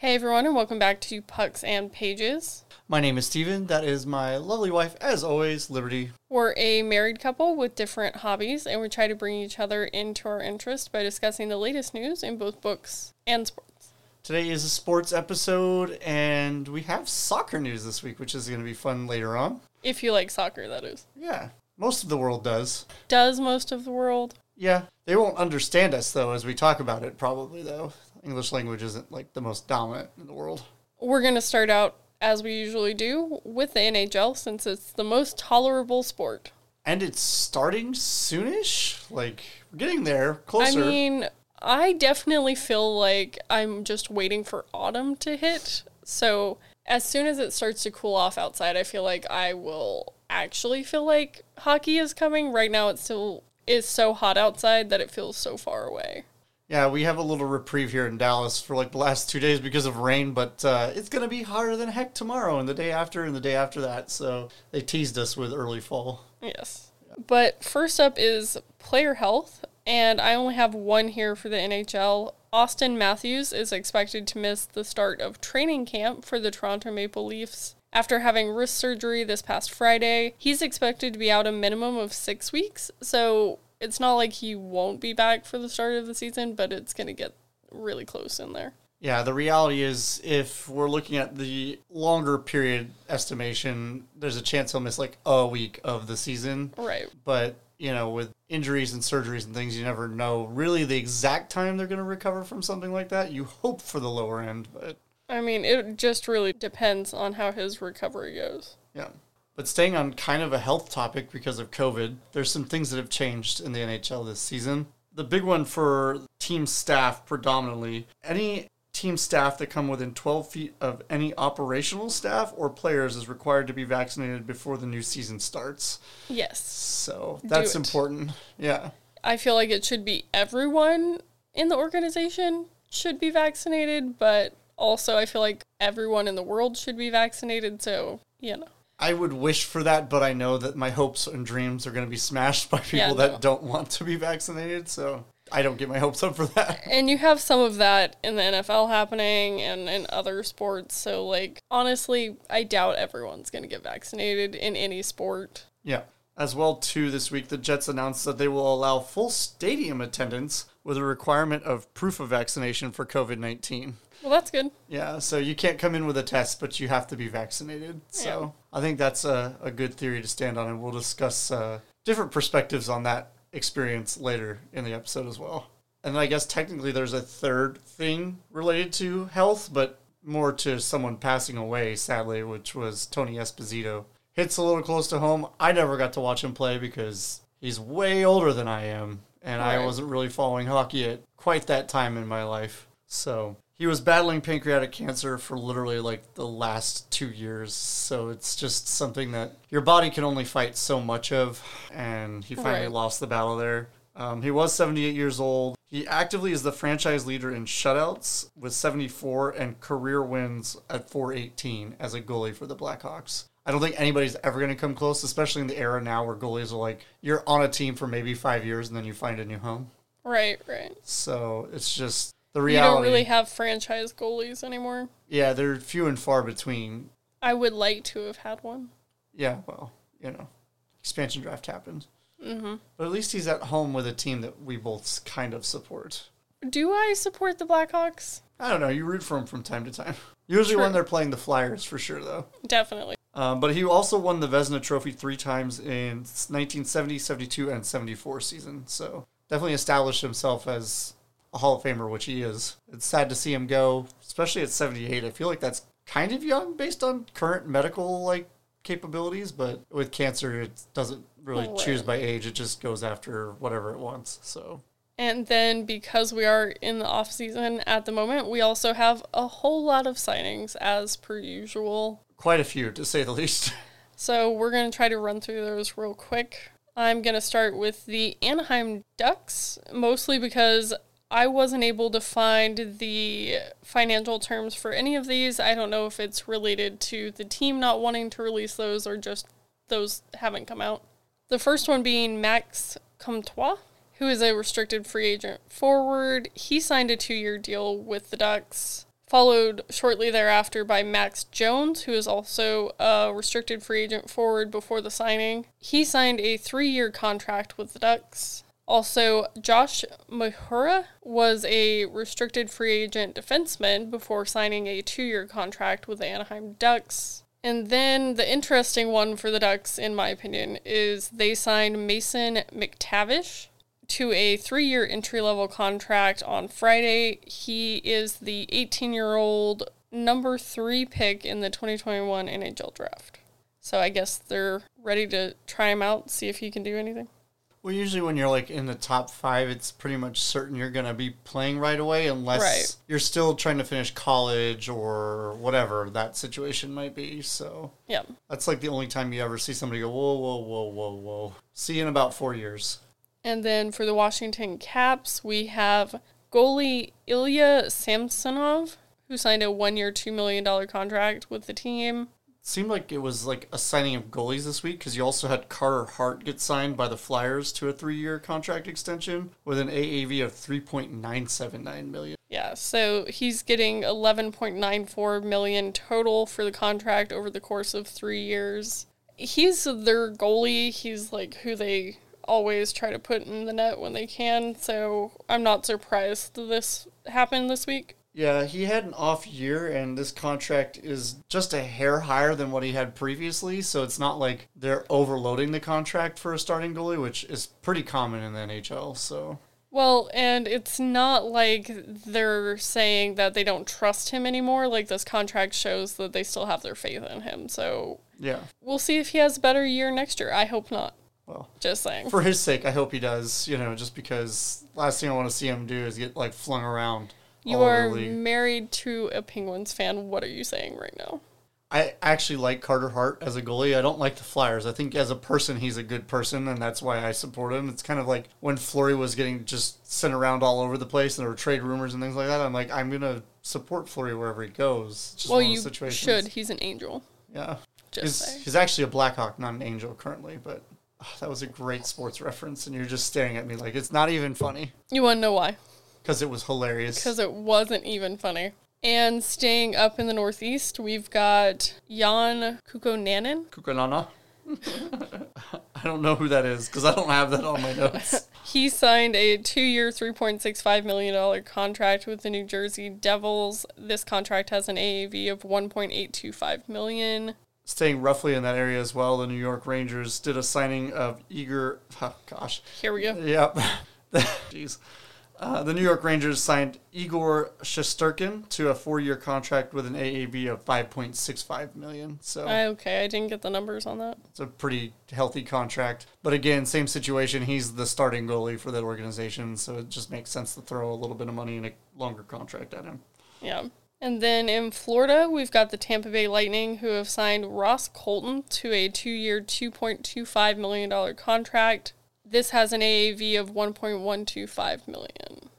Hey everyone, and welcome back to Pucks and Pages. My name is Steven. That is my lovely wife, as always, Liberty. We're a married couple with different hobbies, and we try to bring each other into our interest by discussing the latest news in both books and sports. Today is a sports episode, and we have soccer news this week, which is going to be fun later on. If you like soccer, that is. Yeah, most of the world does. Does most of the world? Yeah, they won't understand us, though, as we talk about it, probably, though. English language isn't like the most dominant in the world. We're going to start out, as we usually do, with the NHL since it's the most tolerable sport. And it's starting soonish. Like, we're getting there, closer. I mean, I definitely feel like I'm just waiting for autumn to hit. So, as soon as it starts to cool off outside, I feel like I will actually feel like hockey is coming. Right now, it still is so hot outside that it feels so far away. Yeah, we have a little reprieve here in Dallas for like the last two days because of rain, but uh, it's going to be hotter than heck tomorrow and the day after and the day after that. So they teased us with early fall. Yes. But first up is player health, and I only have one here for the NHL. Auston Matthews is expected to miss the start of training camp for the Toronto Maple Leafs. After having wrist surgery this past Friday, he's expected to be out a minimum of six weeks. So it's not like he won't be back for the start of the season, but it's going to get really close in there. Yeah, the reality is if we're looking at the longer period estimation, there's a chance he'll miss like a week of the season. Right. But, you know, with injuries and surgeries and things, you never know really the exact time they're going to recover from something like that. You hope for the lower end, but. I mean, it just really depends on how his recovery goes. Yeah. But staying on kind of a health topic because of COVID, there's some things that have changed in the NHL this season. The big one for team staff predominantly, any team staff that come within 12 feet of any operational staff or players is required to be vaccinated before the new season starts. Yes. So that's important. Yeah. I feel like it should be everyone in the organization should be vaccinated, but also I feel like everyone in the world should be vaccinated. So, you know. I would wish for that, but I know that my hopes and dreams are going to be smashed by people Yeah, no. that don't want to be vaccinated. So I don't get my hopes up for that. And you have some of that in the NFL happening and in other sports. So, like, honestly, I doubt everyone's going to get vaccinated in any sport. Yeah. As well, too, this week the Jets announced that they will allow full stadium attendance with a requirement of proof of vaccination for COVID 19. Well, that's good. Yeah, so you can't come in with a test, but you have to be vaccinated. So I think that's a, a good theory to stand on, and we'll discuss uh, different perspectives on that experience later in the episode as well. And I guess technically there's a third thing related to health, but more to someone passing away, sadly, which was Tony Esposito. Hits a little close to home. I never got to watch him play because he's way older than I am, and I wasn't really following hockey at quite that time in my life. So he was battling pancreatic cancer for literally like the last two years. So it's just something that your body can only fight so much of. And he finally Right. lost the battle there. Um, he was 78 years old. He actively is the franchise leader in shutouts with 74 and career wins at 418 as a goalie for the Blackhawks. I don't think anybody's ever going to come close, especially in the era now where goalies are like, you're on a team for maybe five years and then you find a new home. Right, right. So it's just the You don't really have franchise goalies anymore. Yeah, they're few and far between. I would like to have had one. Yeah, well, you know, expansion draft happened. Mm-hmm. But at least he's at home with a team that we both kind of support. Do I support the Blackhawks? I don't know. You root for him from time to time. Usually True. when they're playing the Flyers, for sure, though. Definitely. Um, but he also won the Vezina Trophy three times in 1970, 72, and 74 season. So definitely established himself as a Hall of Famer, which he is. It's sad to see him go, especially at 78. I feel like that's kind of young based on current medical like capabilities, but with cancer, it doesn't really choose by age. It just goes after whatever it wants. So And then because we are in the off season at the moment, we also have a whole lot of signings as per usual. quite a few, to say the least. So we're going to try to run through those real quick. I'm going to start with the Anaheim Ducks, mostly because I wasn't able to find the financial terms for any of these. I don't know if it's related to the team not wanting to release those or just those haven't come out. The first one being Max Comtois, who is a restricted free agent forward. He signed a two year deal with the Ducks followed shortly thereafter by Max Jones, who is also a restricted free agent forward before the signing. He signed a three year contract with the Ducks. Also, Josh Mahura was a restricted free agent defenseman before signing a two year contract with the Anaheim Ducks. And then the interesting one for the Ducks, in my opinion, is they signed Mason McTavish to a three year entry level contract on Friday. He is the 18 year old number three pick in the 2021 NHL draft. So I guess they're ready to try him out, see if he can do anything. Well, usually when you're like in the top five, it's pretty much certain you're going to be playing right away unless Right. you're still trying to finish college or whatever that situation might be. So Yeah. that's like the only time you ever see somebody go, whoa, whoa, whoa, whoa, whoa. See you in about four years. And then for the Washington Caps, we have goalie Ilya Samsonov, who signed a one year, $2 million contract with the team. Seemed like it was like a signing of goalies this week because you also had Carter Hart get signed by the Flyers to a three-year contract extension with an AAV of 3.979 million. Yeah, so he's getting 11.94 million total for the contract over the course of 3 years. He's their goalie. He's like who they always try to put in the net when they can. So I'm not surprised this happened this week. Yeah, he had an off year, and this contract is just a hair higher than what he had previously. So it's not like they're overloading the contract for a starting goalie, which is pretty common in the NHL. So Well, and it's not like they're saying that they don't trust him anymore. Like this contract shows that they still have their faith in him. So yeah, we'll see if he has a better year next year. I hope not. well, Just saying. for his sake, I hope he does. You know, just because last thing I want to see him do is get like flung around. You are married to a Penguins fan. What are you saying right now? I actually like Carter Hart as a goalie. I don't like the Flyers. I think as a person, he's a good person, and that's why I support him. It's kind of like when Fleury was getting just sent around all over the place, and there were trade rumors and things like that. I'm like, I'm gonna support Fleury wherever he goes. Just well, you should. He's an angel. Yeah. Just He's, he's actually a Blackhawk, not an Angel currently, but ah, that was a great sports reference, and you're just staring at me like it's not even funny You want to know why? Because it was hilarious. Because it wasn't even funny. And staying up in the Northeast, we've got Jan Kuokkanen. Kukanana. I don't know who that is because I don't have that on my notes. He signed a two-year, $3.65 million contract with the New Jersey Devils. This contract has an AAV of 1.825 million. Staying roughly in that area as well, the New York Rangers did a signing of Eager. Oh, gosh. Here we go. Yep. Jeez. Uh, the New York Rangers signed Igor Shesterkin to a four-year contract with an AAV of 5.65 million. So I- Okay, I didn't get the numbers on that. it's a pretty healthy contract. But again, same situation. He's the starting goalie for that organization, so it just makes sense to throw a little bit of money in a longer contract at him. Yeah. And then in Florida, we've got the Tampa Bay Lightning who have signed Ross Colton to a two year, $2.25 million contract. This has an AAV of 1.125 million.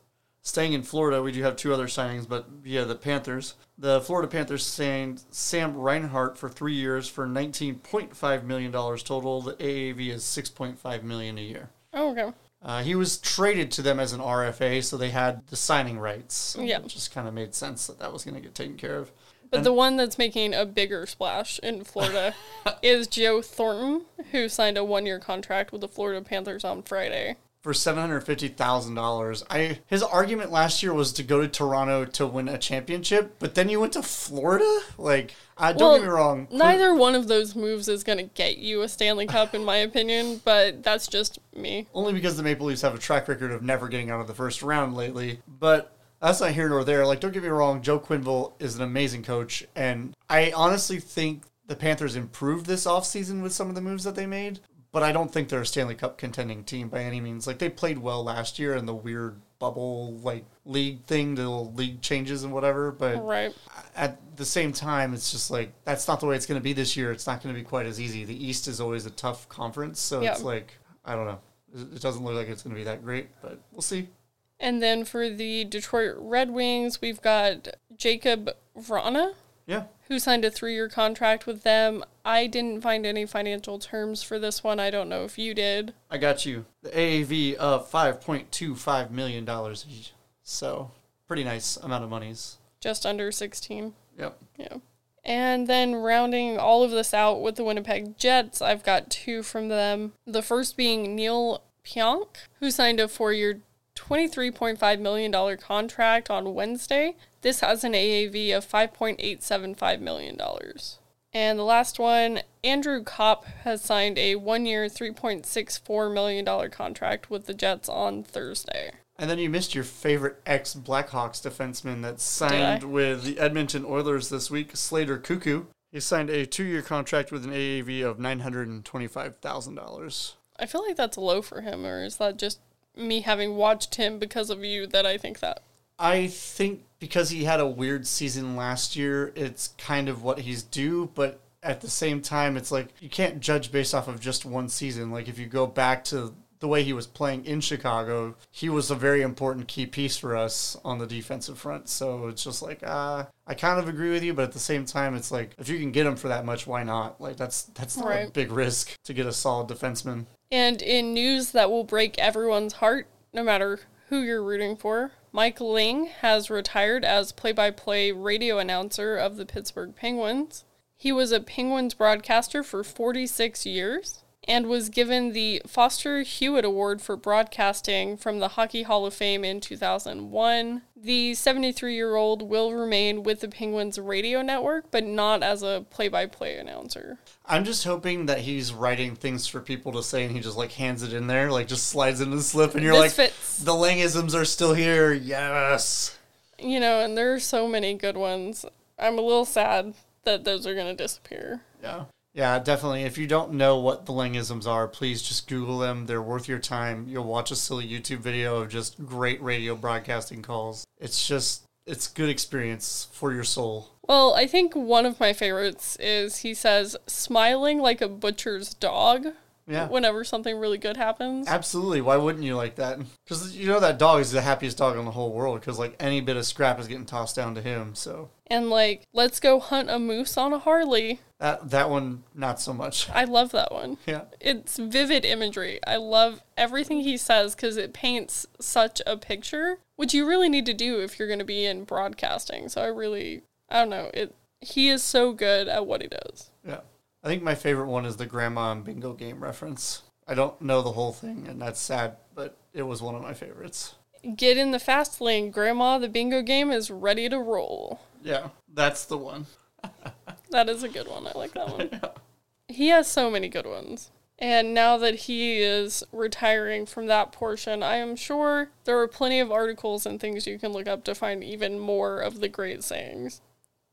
Staying in Florida, we do have two other signings, but via the Panthers. The Florida Panthers signed Sam Reinhart for three years for $19.5 million total. The AAV is 6.5 million a year. Oh, okay. Uh, he was traded to them as an RFA, so they had the signing rights. Yeah. It just kind of made sense that that was going to get taken care of. But the one that's making a bigger splash in Florida is Joe Thornton, who signed a one year contract with the Florida Panthers on Friday. For seven hundred fifty thousand dollars, I his argument last year was to go to Toronto to win a championship, but then you went to Florida. Like, uh, don't Well, get me wrong, Neither one of those moves is going to get you a Stanley Cup, in my opinion, but that's just me. only because the Maple Leafs have a track record of never getting out of the first round lately. But that's not here nor there. Like, don't get me wrong, Joe Quenneville is an amazing coach, and I honestly think the Panthers improved this offseason with some of the moves that they made. But I don't think they're a Stanley Cup contending team by any means. Like they played well last year in the weird bubble like league thing, the little league changes and whatever. But Right. at the same time, it's just like that's not the way it's going to be this year. It's not going to be quite as easy. The East is always a tough conference, so Yeah. it's like I don't know. It doesn't look like it's going to be that great, but we'll see. And then for the Detroit Red Wings, we've got Jakub Vrana, Yeah, who signed a three year contract with them. I didn't find any financial terms for this one. I don't know if you did. I got you. The AAV of five point two five million dollars each. So pretty nice amount of monies. just under 16. Yep. Yeah. And then rounding all of this out with the Winnipeg Jets, I've got two from them. The first being Neal Pionk, who signed a four year, $23.5 million contract on Wednesday. This has an AAV of $5.875 million. And the last one, Andrew Copp has signed a one year, $3.64 million contract with the Jets on Thursday. And then you missed your favorite ex Blackhawks defenseman that signed with the Edmonton Oilers this week, Slater Koekkoek. He signed a two year contract with an AAV of $925,000. I feel like that's low for him, or is that just me having watched him because of you that I think that? I think because he had a weird season last year, it's kind of what he's due, but at the same time, it's like you can't judge based off of just one season. Like if you go back to the way he was playing in Chicago, he was a very important key piece for us on the defensive front. So it's just like, uh, I kind of agree with you, but at the same time, it's like if you can get him for that much, why not? Like that's that's not a big risk to get a solid defenseman. And in news that will break everyone's heart, no matter who you're rooting for, Mike Lange has retired as play by play radio announcer of the Pittsburgh Penguins. He was a Penguins broadcaster for 46 years and was given the Foster Hewitt Award for broadcasting from the Hockey Hall of Fame in 2001. The 73 year old will remain with the Penguins radio network, but not as a play by play announcer. I'm just hoping that he's writing things for people to say and he just like hands it in there, like just slides into the slip and you're This like, fits. the Langisms are still here. Yes. You know, and there are so many good ones. I'm a little sad that those are going to disappear. Yeah. Yeah, definitely. If you don't know what the Langisms are, please just Google them. They're worth your time. You'll watch a silly YouTube video of just great radio broadcasting calls. It's just, it's good experience for your soul. Well, I think one of my favorites is he says, smiling like a butcher's dog Yeah. whenever something really good happens. Absolutely. Why wouldn't you like that? Because you know that dog is the happiest dog in the whole world. Because like any bit of scrap is getting tossed down to him. So And like, let's go hunt a moose on a Harley. that that one, not so much. I love that one. Yeah. It's vivid imagery. I love everything he says because it paints such a picture, which you really need to do if you're going to be in broadcasting. So I really, I don't know, it. He is so good at what he does. I think my favorite one is the grandma and bingo game reference. I don't know the whole thing, and that's sad, but it was one of my favorites. Get in the fast lane, Grandma. The bingo game is ready to roll. Yeah, that's the one. That is a good one. I like that one. He has so many good ones. And now that he is retiring from that portion, I am sure there are plenty of articles and things you can look up to find even more of the great sayings.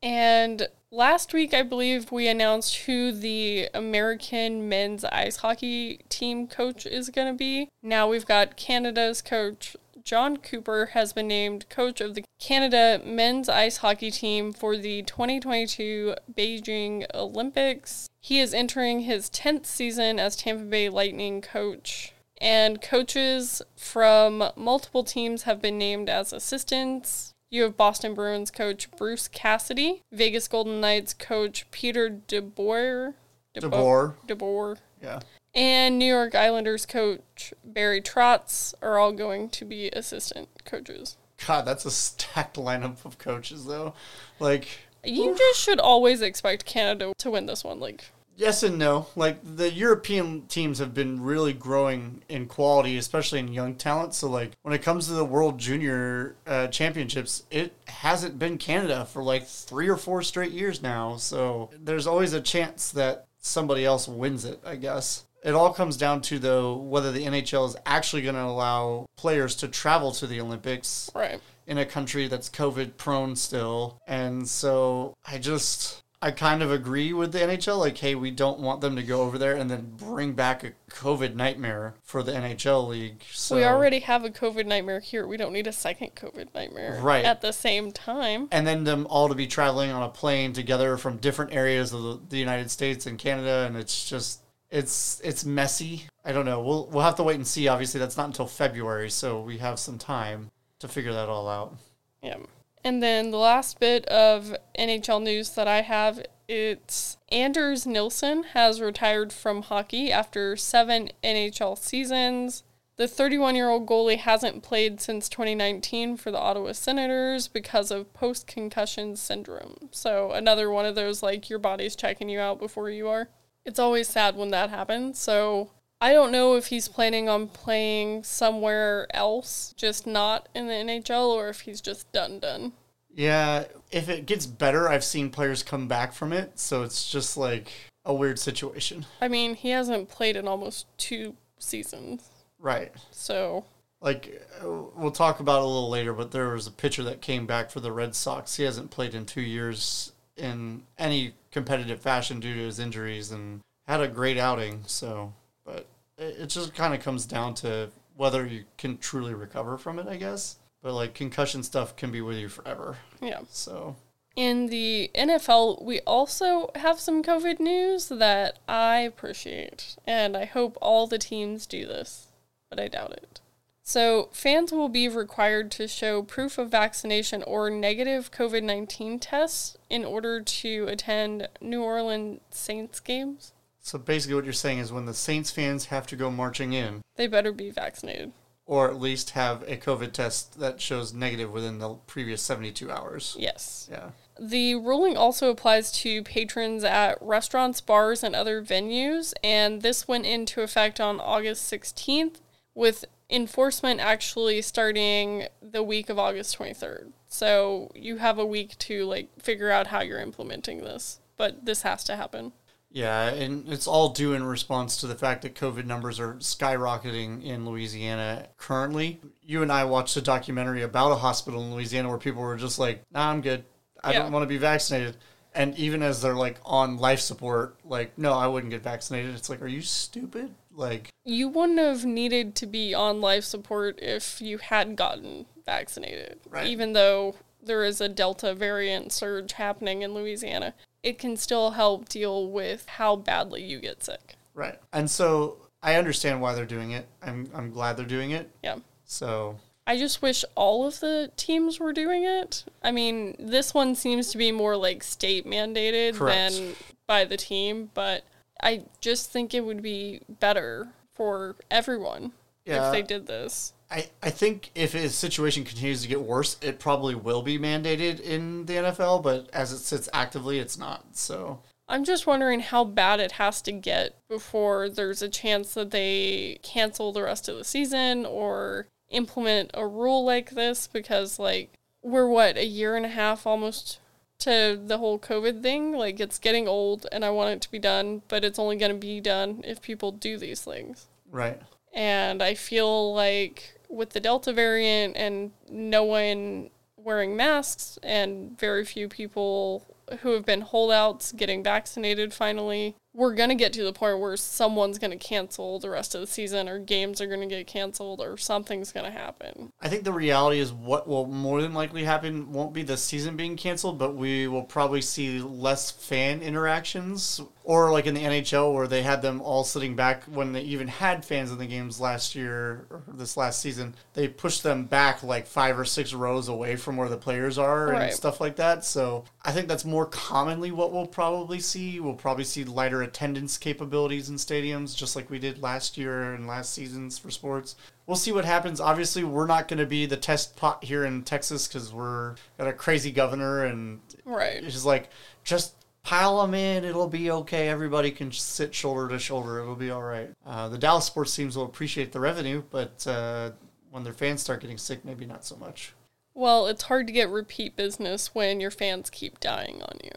And last week, I believe we announced who the American men's ice hockey team coach is going to be. Now we've got Canada's coach, Jon Cooper, has been named coach of the Canada men's ice hockey team for the 2022 Beijing Olympics. He is entering his 10th season as Tampa Bay Lightning coach. And coaches from multiple teams have been named as assistants. You have Boston Bruins coach Bruce Cassidy, Vegas Golden Knights coach Peter DeBoer, DeBoer. DeBoer, Yeah. and New York Islanders coach Barry Trotz are all going to be assistant coaches. God, that's a stacked lineup of coaches, though. Like, You just should always expect Canada to win this one. Like, yes and no. Like, the European teams have been really growing in quality, especially in young talent. So, like, when it comes to the World Junior uh, Championships, it hasn't been Canada for like three or four straight years now. So, there's always a chance that somebody else wins it, I guess. It all comes down to, though, whether the NHL is actually going to allow players to travel to the Olympics. right. in a country that's COVID prone still. And so I just, I kind of agree with the NHL. Like, hey, we don't want them to go over there and then bring back a COVID nightmare for the NHL league. So, we already have a COVID nightmare here. We don't need a second COVID nightmare Right. at the same time. And then them all to be traveling on a plane together from different areas of the, the United States and Canada. And it's just, it's it's messy. I don't know. We'll we'll have to wait and see. Obviously, that's not until February, so we have some time to figure that all out. Yeah. And then the last bit of NHL news that I have it's Anders Nilsson has retired from hockey after seven NHL seasons. The 31 year old goalie hasn't played since 2019 for the Ottawa Senators because of post concussion syndrome. So, another one of those like your body's checking you out before you are. It's always sad when that happens. So, I don't know if he's planning on playing somewhere else, just not in the NHL, or if he's just done done. Yeah, if it gets better, I've seen players come back from it, so it's just like a weird situation. I mean, he hasn't played in almost two seasons. Right. So, Like we'll talk about it a little later, but there was a pitcher that came back for the Red Sox. He hasn't played in 2 years in any competitive fashion due to his injuries and had a great outing, so but it, just kind of comes down to whether you can truly recover from it, I guess. But like concussion stuff can be with you forever. yeah. So In the NFL, we also have some COVID news that I appreciate, and I hope all the teams do this, but I doubt it. So, fans will be required to show proof of vaccination or negative COVID 19 tests in order to attend New Orleans Saints games. So basically, what you're saying is when the Saints fans have to go marching in, They better be vaccinated. or at least have a COVID test that shows negative within the previous 72 hours. Yes. Yeah. The ruling also applies to patrons at restaurants, bars, and other venues, and this went into effect on August 16th, with enforcement actually starting the week of August 23rd. So you have a week to like figure out how you're implementing this, but this has to happen. Yeah, and it's all due in response to the fact that COVID numbers are skyrocketing in Louisiana currently. You and I watched a documentary about a hospital in Louisiana where people were just like, nah, I'm good. I Yeah. don't want to be vaccinated. And even as they're like on life support, like, no, I wouldn't get vaccinated. It's like, are you stupid? Like, You wouldn't have needed to be on life support if you had gotten vaccinated, Right. even though there is a Delta variant surge happening in Louisiana. It can still help deal with how badly you get sick. right. And so I understand why they're doing it. I'm, I'm glad they're doing it. Yeah. So, I just wish all of the teams were doing it. I mean, this one seems to be more like state mandated Correct. than by the team, but I just think it would be better for everyone Yeah. if they did this. I, I think if his situation continues to get worse, it probably will be mandated in the NFL, but as it sits actively, it's not. So, I'm just wondering how bad it has to get before there's a chance that they cancel the rest of the season or implement a rule like this because, like, we're what, a year and a half almost to the whole COVID thing? Like, it's getting old and I want it to be done, but it's only going to be done if people do these things. right. And I feel like with the Delta variant and no one wearing masks and very few people who have been holdouts getting vaccinated finally, we're going to get to the point where someone's going to cancel the rest of the season or games are going to get canceled or something's going to happen. I think the reality is what will more than likely happen won't be the season being canceled, but we will probably see less fan interactions. Or like in the NHL where they had them all sitting back when they even had fans in the games last year or this last season. They pushed them back like five or six rows away from where the players are and stuff like that. So I think that's more commonly what we'll probably see. We'll probably see lighter attendance capabilities in stadiums, just like we did last year and last seasons for sports. We'll see what happens. Obviously, we're not going to be the test pot here in Texas because we're got a crazy governor, and Right. it's just like just pile them in. It'll be okay. Everybody can sit shoulder to shoulder. It'll be all right. Uh, the Dallas sports teams will appreciate the revenue, but uh, when their fans start getting sick, maybe not so much. Well, it's hard to get repeat business when your fans keep dying on you.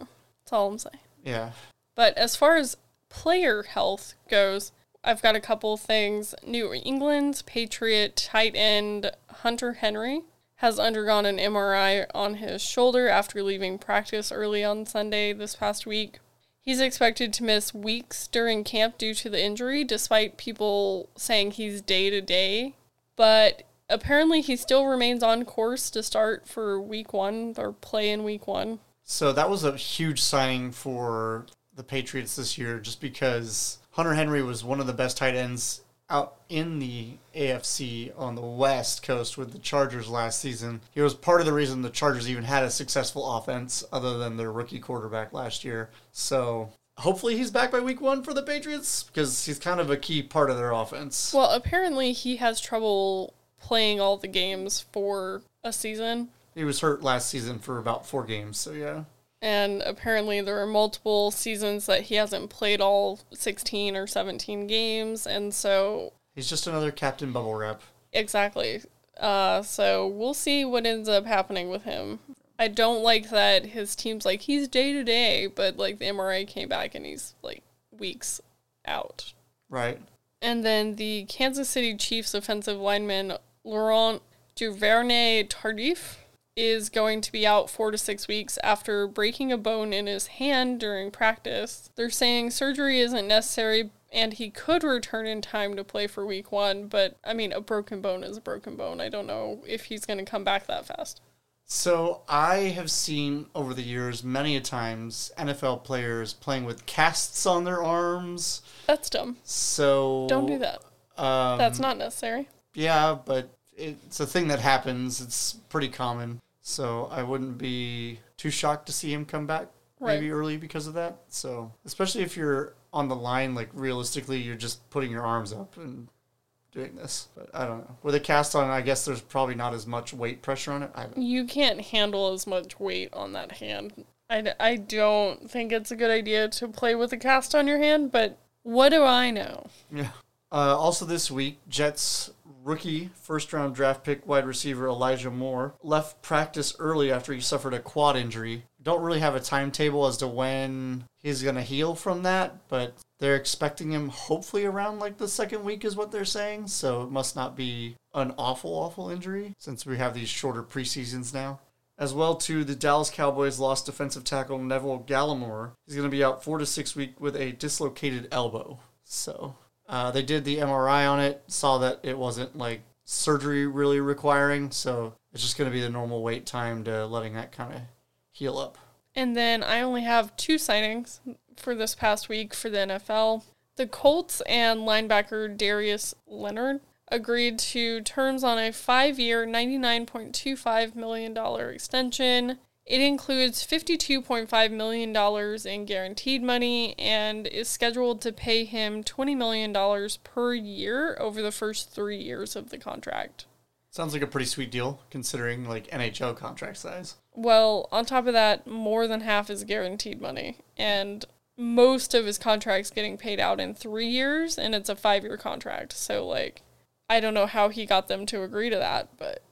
That's all I'm saying. Yeah. But as far as player health goes, I've got a couple things. New England's Patriot tight end Hunter Henry has undergone an MRI on his shoulder after leaving practice early on Sunday this past week. He's expected to miss weeks during camp due to the injury, despite people saying he's day to day. But apparently, he still remains on course to start for week one or play in week one. So that was a huge signing for the Patriots this year, just because Hunter Henry was one of the best tight ends out in the AFC on the West Coast with the Chargers last season. He was part of the reason the Chargers even had a successful offense, other than their rookie quarterback last year. So hopefully he's back by week one for the Patriots because he's kind of a key part of their offense. Well, apparently he has trouble playing all the games for a season. He was hurt last season for about four games, so yeah. And apparently there are multiple seasons that he hasn't played all 16 or 17 games. And so. He's just another Captain Bubble Wrap. Exactly. Uh, so we'll see what ends up happening with him. I don't like that his team's like he's day to day, but like the MRI came back and he's like weeks out. Right. And then the Kansas City Chiefs offensive lineman Laurent Duvernay Tardif is going to be out four to six weeks after breaking a bone in his hand during practice. They're saying surgery isn't necessary and he could return in time to play for week one, but I mean, a broken bone is a broken bone. I don't know if he's going to come back that fast. So I have seen over the years many a times NFL players playing with casts on their arms. That's dumb. So don't do that. Um, That's not necessary. Yeah, but it's a thing that happens. It's pretty common. So I wouldn't be too shocked to see him come back maybe early because of that. So especially if you're on the line, like realistically, you're just putting your arms up and doing this. But I don't know. With a cast on, I guess there's probably not as much weight pressure on it. I don't. You can't handle as much weight on that hand. I, I don't think it's a good idea to play with a cast on your hand, but what do I know? Yeah. Uh, also this week, Jets rookie first round draft pick wide receiver Elijah Moore left practice early after he suffered a quad injury. Don't really have a timetable as to when he's going to heal from that, but they're expecting him hopefully around like the second week, is what they're saying. So it must not be an awful, awful injury since we have these shorter preseasons now. As well, too, the Dallas Cowboys lost defensive tackle Neville Gallimore. He's going to be out four to six weeks with a dislocated elbow. So uh, they did the MRI on it, saw that it wasn't like surgery really requiring, so it's just going to be the normal wait time to letting that kind of heal up. And then I only have two signings for this past week for the NFL. The Colts and linebacker Darius Leonard agreed to terms on a five year, $99.25 million extension. It includes $52.5 million in guaranteed money and is scheduled to pay him $20 million per year over the first three years of the contract. Sounds like a pretty sweet deal considering like NHL contract size. Well, on top of that, more than half is guaranteed money. And most of his contract's getting paid out in three years, and it's a five year contract. So, like, I don't know how he got them to agree to that, but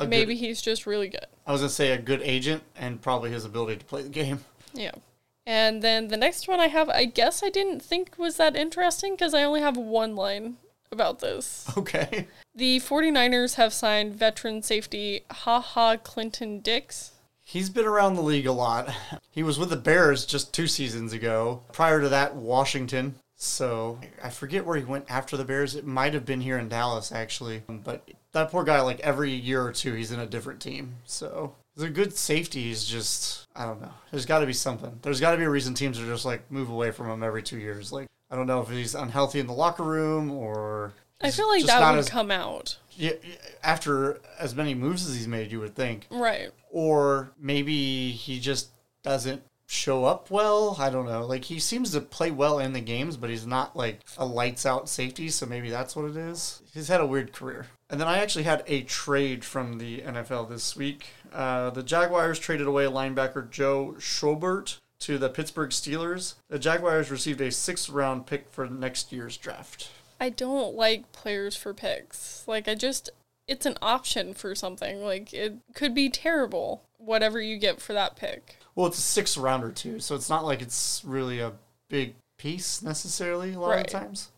a maybe good, he's just really good. I was to say a good agent and probably his ability to play the game. Yeah. And then the next one I have, I guess I didn't think was that interesting because I only have one line about this. Okay. The 49ers have signed veteran safety Ha Ha Clinton Dix He's been around the league a lot. He was with the Bears just two seasons ago. Prior to that, Washington. So I forget where he went after the Bears. It might have been here in Dallas, actually. But that poor guy, like every year or two, he's in a different team. So a good safety. He's just, I don't know. There's got to be something. There's got to be a reason teams are just like move away from him every two years. Like, I don't know if he's unhealthy in the locker room or. I feel like that would as, come out. Yeah, after as many moves as he's made, you would think. Right or maybe he just doesn't show up well. I don't know. Like he seems to play well in the games, but he's not like a lights out safety, so maybe that's what it is. He's had a weird career. And then I actually had a trade from the NFL this week. Uh, the Jaguars traded away linebacker Joe Schobert to the Pittsburgh Steelers. The Jaguars received a sixth round pick for next year's draft. I don't like players for picks. Like I just it's an option for something. Like it could be terrible, whatever you get for that pick. Well, it's a six rounder too, so it's not like it's really a big piece necessarily. A lot right. of times,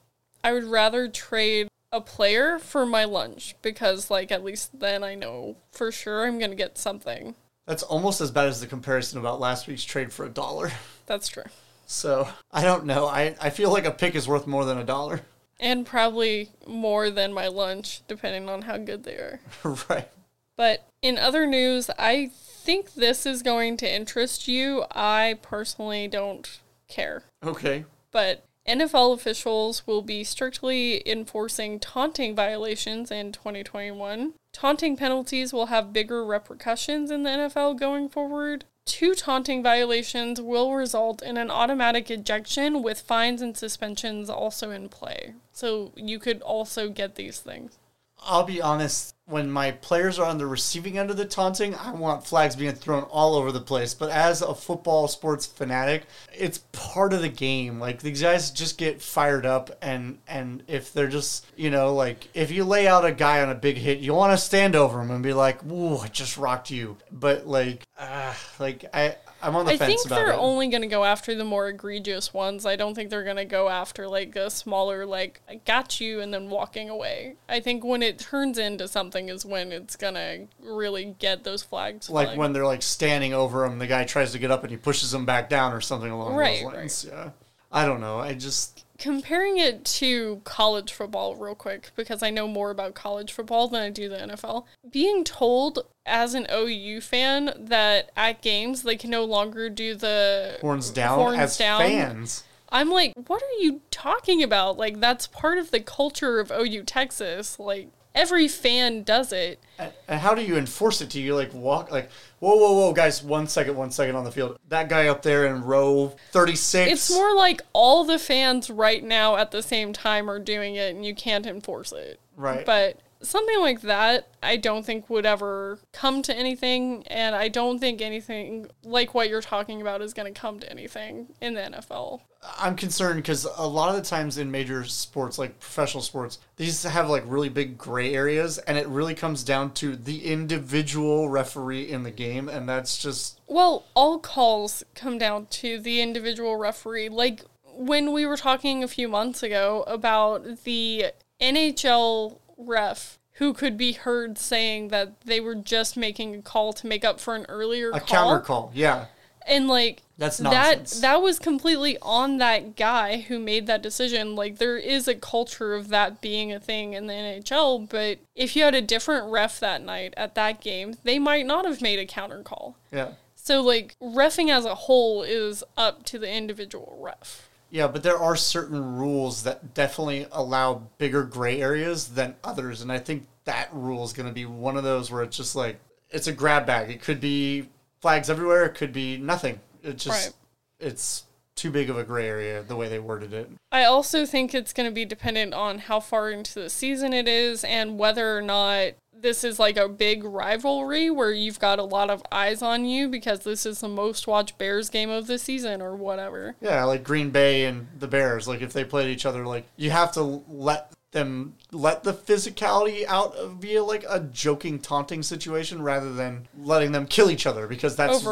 I would rather trade a player for my lunch because, like, at least then I know for sure I'm gonna get something. That's almost as bad as the comparison about last week's trade for a dollar. That's true. So I don't know. I, I feel like a pick is worth more than a dollar and probably more than my lunch, depending on how good they are. right. But in other news, I think this is going to interest you. I personally don't care. Okay. But NFL officials will be strictly enforcing taunting violations in 2021. Taunting penalties will have bigger repercussions in the NFL going forward. Two taunting violations will result in an automatic ejection with fines and suspensions also in play. So you could also get these things. I'll be honest, when my players are on the receiving end of the taunting, I want flags being thrown all over the place. But as a football sports fanatic, it's part of the game. Like these guys just get fired up and and if they're just, you know, like if you lay out a guy on a big hit, you want to stand over him and be like, "Ooh, I just rocked you." But like uh, like I I'm on the I fence think about they're it. only going to go after the more egregious ones. I don't think they're going to go after like the smaller like I got you and then walking away. I think when it turns into something is when it's going to really get those flags. like flagged. when they're like standing over him, the guy tries to get up and he pushes him back down or something along Right, those lines. Yeah. I don't know. I just comparing it to college football real quick because I know more about college football than I do the NFL. Being told as an OU fan that at games they can no longer do the horns down horns as down. fans. I'm like, what are you talking about? Like that's part of the culture of OU Texas. Like every fan does it. And how do you enforce it? Do you like walk like whoa whoa whoa guys one second one second on the field that guy up there in row thirty six. It's more like all the fans right now at the same time are doing it and you can't enforce it. Right. But something like that, I don't think would ever come to anything. And I don't think anything like what you're talking about is going to come to anything in the NFL. I'm concerned because a lot of the times in major sports, like professional sports, these have like really big gray areas, and it really comes down to the individual referee in the game, and that's just Well, all calls come down to the individual referee. Like when we were talking a few months ago about the NHL ref who could be heard saying that they were just making a call to make up for an earlier a call. counter call. Yeah, And like That's not that that was completely on that guy who made that decision. Like there is a culture of that being a thing in the NHL, but if you had a different ref that night at that game, they might not have made a counter call. yeah. So like refing as a whole is up to the individual ref. Yeah, but there are certain rules that definitely allow bigger gray areas than others, and I think that rule is going to be one of those where it's just like it's a grab bag. It could be flags everywhere. It could be nothing. It just Right. it's too big of a gray area the way they worded it. I also think it's going to be dependent on how far into the season it is and whether or not this is like a big rivalry where you've got a lot of eyes on you because this is the most watched Bears game of the season or whatever. Yeah, like Green Bay and the Bears. Like if they played each other, like you have to let them let the physicality out via like a joking taunting situation rather than letting them kill each other because that's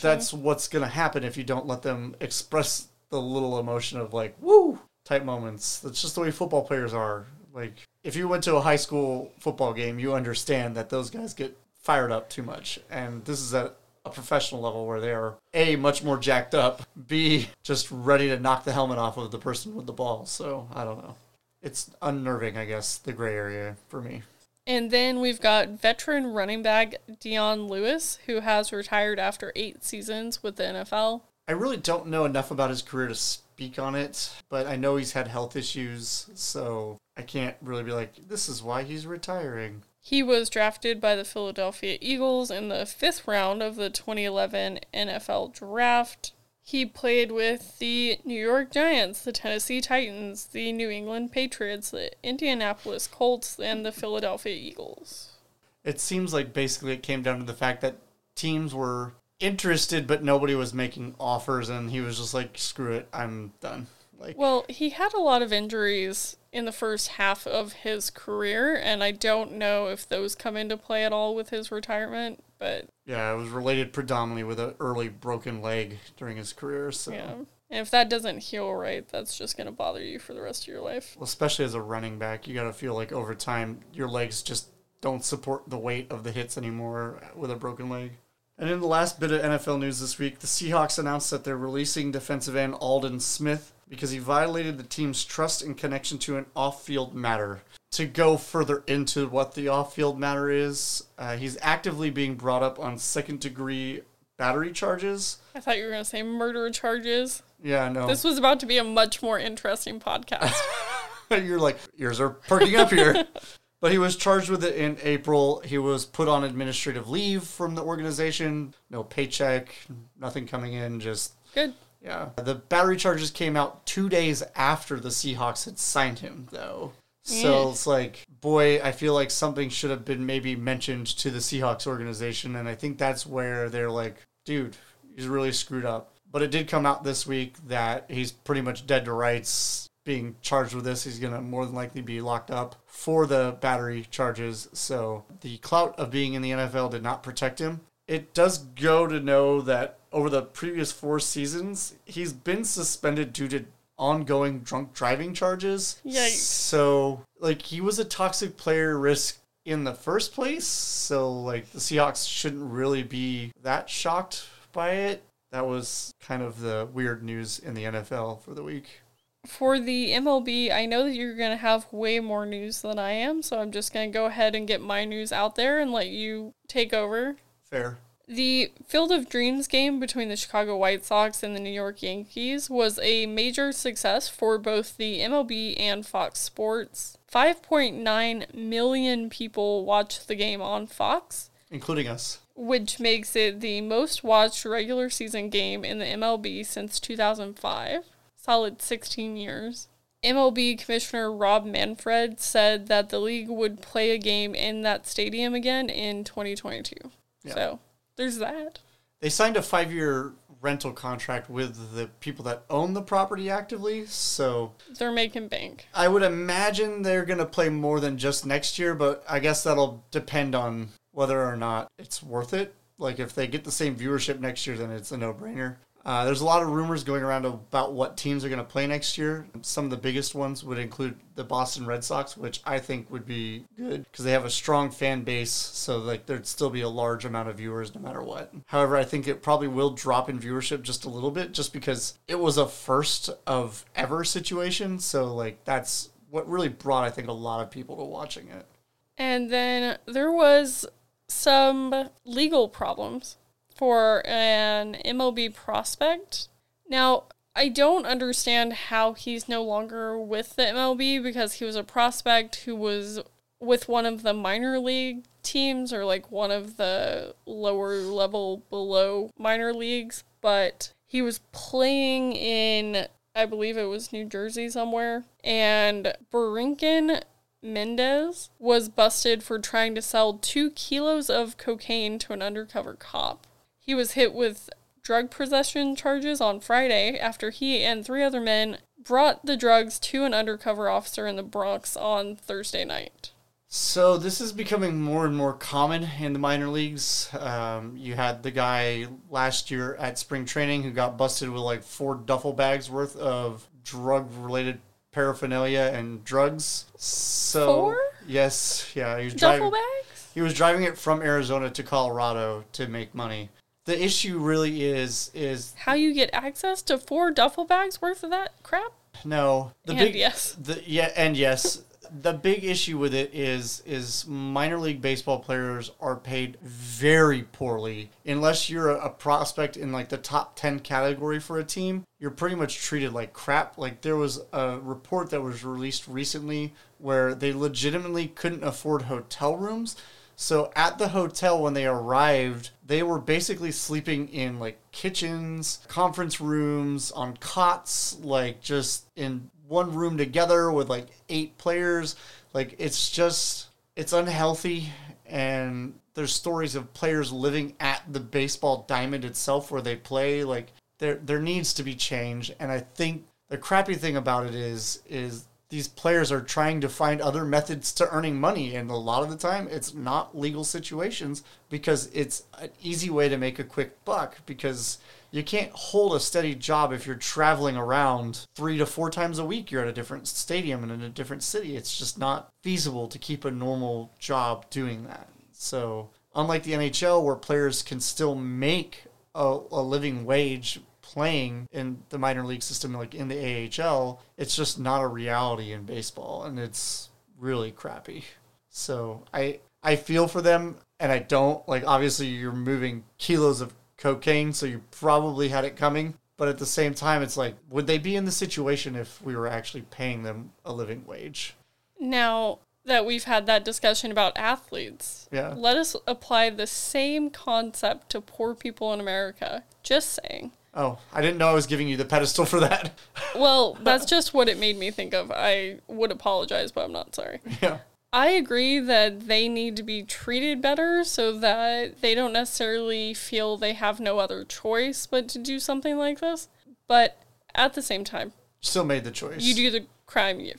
that's what's gonna happen if you don't let them express the little emotion of like woo type moments. That's just the way football players are. Like if you went to a high school football game, you understand that those guys get fired up too much, and this is at a professional level where they are a much more jacked up, b just ready to knock the helmet off of the person with the ball. So I don't know. It's unnerving, I guess, the gray area for me. And then we've got veteran running back Dion Lewis, who has retired after eight seasons with the NFL. I really don't know enough about his career to speak on it, but I know he's had health issues, so I can't really be like, this is why he's retiring. He was drafted by the Philadelphia Eagles in the fifth round of the 2011 NFL Draft. He played with the New York Giants, the Tennessee Titans, the New England Patriots, the Indianapolis Colts, and the Philadelphia Eagles. It seems like basically it came down to the fact that teams were interested, but nobody was making offers, and he was just like, screw it, I'm done. Like, Well, he had a lot of injuries in the first half of his career, and I don't know if those come into play at all with his retirement, but yeah, it was related predominantly with an early broken leg during his career. So, yeah. And if that doesn't heal right, that's just going to bother you for the rest of your life. Well, especially as a running back, you got to feel like over time your legs just don't support the weight of the hits anymore with a broken leg. And in the last bit of NFL news this week, the Seahawks announced that they're releasing defensive end Aldon Smith because he violated the team's trust in connection to an off field matter. To go further into what the off field matter is, uh, he's actively being brought up on second degree battery charges. I thought you were going to say murder charges. Yeah, no. This was about to be a much more interesting podcast. You're like, ears are perking up here. But he was charged with it in April. He was put on administrative leave from the organization. No paycheck, nothing coming in, just Good. yeah. The battery charges came out two days after the Seahawks had signed him, though. So it's like, boy, I feel like something should have been maybe mentioned to the Seahawks organization. And I think that's where they're like, dude, he's really screwed up. But it did come out this week that he's pretty much dead to rights, being charged with this. He's going to more than likely be locked up for the battery charges. So the clout of being in the NFL did not protect him. It does go to know that over the previous four seasons, he's been suspended due to ongoing drunk driving charges. Yikes. So, like, he was a toxic player risk in the first place. So, like, the Seahawks shouldn't really be that shocked by it. That was kind of the weird news in the NFL for the week. For the MLB, I know that you're going to have way more news than I am, so I'm just going to go ahead and get my news out there and let you take over. Fair. The Field of Dreams game between the Chicago White Sox and the New York Yankees was a major success for both the MLB and Fox Sports. 5.9 million people watched the game on Fox, Including us. which makes it the most watched regular season game in the MLB since 2005. Solid 16 years. MLB Commissioner Rob Manfred said that the league would play a game in that stadium again in 2022. Yeah. So there's that. They signed a five year rental contract with the people that own the property actively. So They're making bank. I would imagine they're going to play more than just next year, but I guess that'll depend on whether or not it's worth it. Like if they get the same viewership next year, then it's a no brainer. Uh, there's a lot of rumors going around about what teams are going to play next year. Some of the biggest ones would include the Boston Red Sox, which I think would be good because they have a strong fan base. So like there'd still be a large amount of viewers no matter what. However, I think it probably will drop in viewership just a little bit, just because it was a first of ever situation. So like that's what really brought I think a lot of people to watching it. And then there was some legal problems for an MLB prospect. Now, I don't understand how he's no longer with the MLB because he was a prospect who was with one of the minor league teams or like one of the lower level below minor leagues, but he was playing in I believe it was New Jersey somewhere and Barinkin Mendez was busted for trying to sell two kilos of cocaine to an undercover cop. He was hit with drug possession charges on Friday after he and three other men brought the drugs to an undercover officer in the Bronx on Thursday night. So this is becoming more and more common in the minor leagues. Um, you had the guy last year at spring training who got busted with like four duffel bags worth of drug-related paraphernalia and drugs. So Four? yes, yeah, he was Duffel driving. bags? He was driving it from Arizona to Colorado to make money. The issue really is is How you get access to four duffel bags worth of that crap? no the and big yes. The, yeah, and yes, the big issue with it is is minor league baseball players are paid very poorly. Unless you're a, a prospect in like the top 10 category for a team, you're pretty much treated like crap. Like there was a report that was released recently where they legitimately couldn't afford hotel rooms. So at the hotel when they arrived, they were basically sleeping in like kitchens, conference rooms, on cots, like just in one room together with like eight players. Like it's just it's unhealthy and there's stories of players living at the baseball diamond itself where they play like there there needs to be change and I think the crappy thing about it is is these players are trying to find other methods to earning money and a lot of the time it's not legal situations because it's an easy way to make a quick buck because you can't hold a steady job if you're traveling around three to four times a week. You're at a different stadium and in a different city. It's just not feasible to keep a normal job doing that. So unlike the nhl where players can still make a, a living wage playing in the minor league system like in the AHL, it's just not a reality in baseball and it's really crappy. So I I feel for them and I don't like obviously you're moving kilos of cocaine so you probably had it coming, but at the same time it's like would they be in the situation if we were actually paying them a living wage? Now, that we've had that discussion about athletes. Yeah. Let us apply the same concept to poor people in America. Just saying. Oh, I didn't know I was giving you the pedestal for that. Well, that's just what it made me think of. I would apologize, but I'm not sorry. yeah. I agree that they need to be treated better so that they don't necessarily feel they have no other choice but to do something like this. But at the same time, Still made the choice. you do the crime, you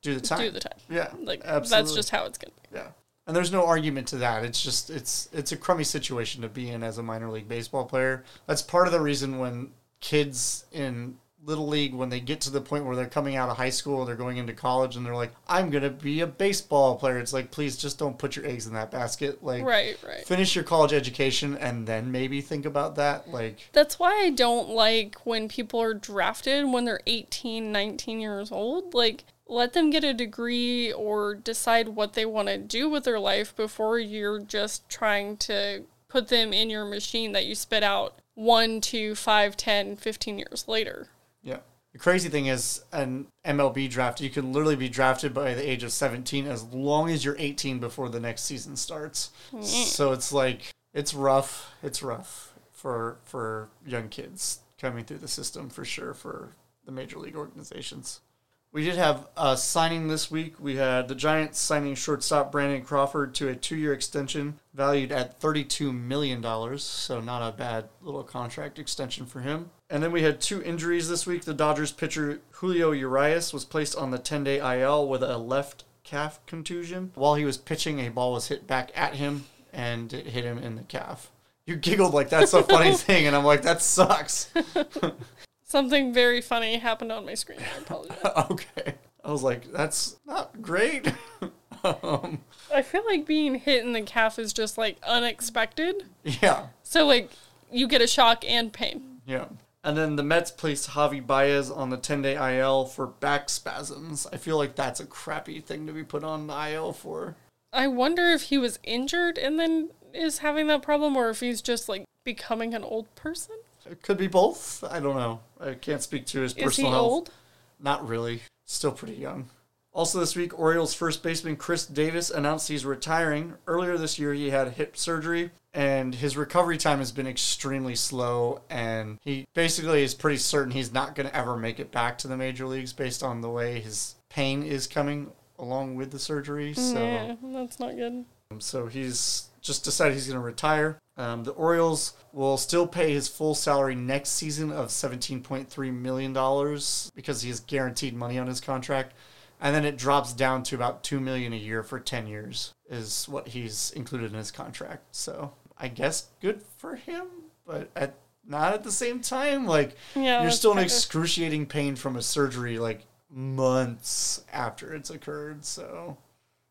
do the time. do the time. Yeah. Like absolutely. that's just how it's gonna be. Yeah. And there's no argument to that. It's just it's it's a crummy situation to be in as a minor league baseball player. That's part of the reason when kids in little league when they get to the point where they're coming out of high school, and they're going into college and they're like, "I'm going to be a baseball player." It's like, "Please just don't put your eggs in that basket." Like Right, right. finish your college education and then maybe think about that. Like That's why I don't like when people are drafted when they're 18, 19 years old. Like, let them get a degree or decide what they want to do with their life before you're just trying to put them in your machine that you spit out one, two, five, 10, 15 years later. Yeah. The crazy thing is, an MLB draft, you can literally be drafted by the age of 17 as long as you're 18 before the next season starts. Mm. So it's like, it's rough. It's rough for, for young kids coming through the system for sure for the major league organizations. We did have a signing this week. We had the Giants signing shortstop Brandon Crawford to a two year extension valued at $32 million. So, not a bad little contract extension for him. And then we had two injuries this week. The Dodgers pitcher Julio Urias was placed on the 10 day IL with a left calf contusion. While he was pitching, a ball was hit back at him and it hit him in the calf. You giggled like that's a funny thing, and I'm like, that sucks. Something very funny happened on my screen. I apologize. okay. I was like, that's not great. um, I feel like being hit in the calf is just like unexpected. yeah, So, like, you get a shock and pain. yeah. And then the Mets placed Javi Baez on the 10 day IL for back spasms. I feel like that's a crappy thing to be put on the IL for. I wonder if he was injured and then is having that problem or if he's just like becoming an old person. It could be both. I don't know. I can't speak to his Is personal he health. old? Not really. Still pretty young. Also, this week, Orioles first baseman Chris Davis announced he's retiring. Earlier this year, he had hip surgery, and his recovery time has been extremely slow. And he basically is pretty certain he's not going to ever make it back to the major leagues based on the way his pain is coming along with the surgery. So. Yeah, that's not good. Um, so he's just decided he's going to retire. Um, the Orioles will still pay his full salary next season of $17.3 million because he has guaranteed money on his contract. And then it drops down to about 2 million a year for 10 years is what he's included in his contract. So I guess good for him, but at not at the same time. Like Yeah, you're still in excruciating pain from a surgery like months after it's occurred. So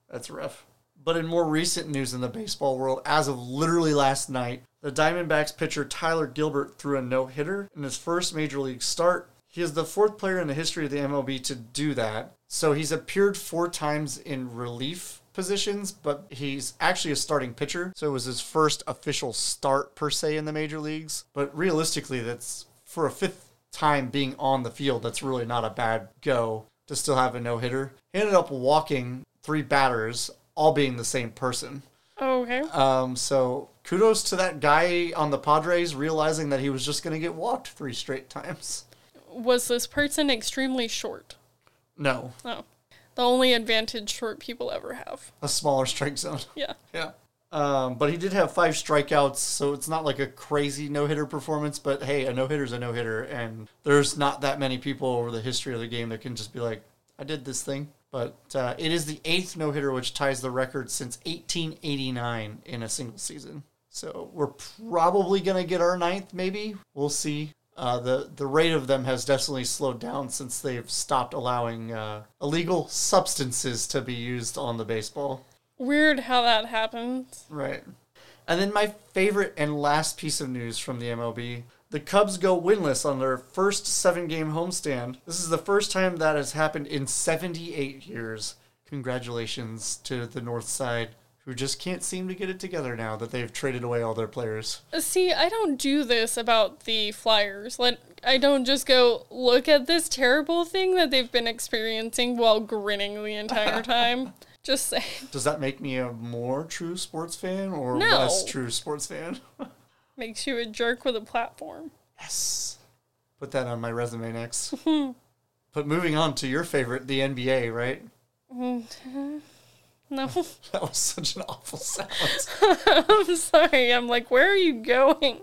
that's rough. But in more recent news in the baseball world, as of literally last night, the Diamondbacks pitcher Tyler Gilbert threw a no hitter in his first major league start. He is the fourth player in the history of the MLB to do that. So he's appeared four times in relief positions, but he's actually a starting pitcher. So it was his first official start, per se, in the major leagues. But realistically, that's for a fifth time being on the field, that's really not a bad go to still have a no hitter. He ended up walking three batters, all being the same person. Oh, okay. Um, so kudos to that guy on the Padres realizing that he was just going to get walked three straight times. Was this person extremely short? No, No. The only advantage short people ever have. a smaller strike zone. Yeah. yeah. Um, but he did have five strikeouts, so it's not like a crazy no hitter performance. But hey, a no hitter's a no hitter, and there's not that many people over the history of the game that can just be like, I did this thing. But uh, it is the eighth no hitter, which ties the record since 1889 in a single season. So we're probably gonna get our ninth, maybe. We'll see. Uh, the the rate of them has definitely slowed down since they've stopped allowing uh, illegal substances to be used on the baseball. Weird how that happens. Right. And then my favorite and last piece of news from the MLB the Cubs go winless on their first seven game homestand. This is the first time that has happened in 78 years. Congratulations to the North Side, who just can't seem to get it together now that they've traded away all their players. Uh, See, I don't do this about the Flyers. Let I don't just go look at this terrible thing that they've been experiencing while grinning the entire time. Just say. Does that make me a more true sports fan or No. less true sports fan? Makes you a jerk with a platform. yes. Put that on my resume next. Hmm. but moving on to your favorite, the NBA, right? Mm-hmm. No. That was such an awful sound. I'm sorry. I'm like, where are you going?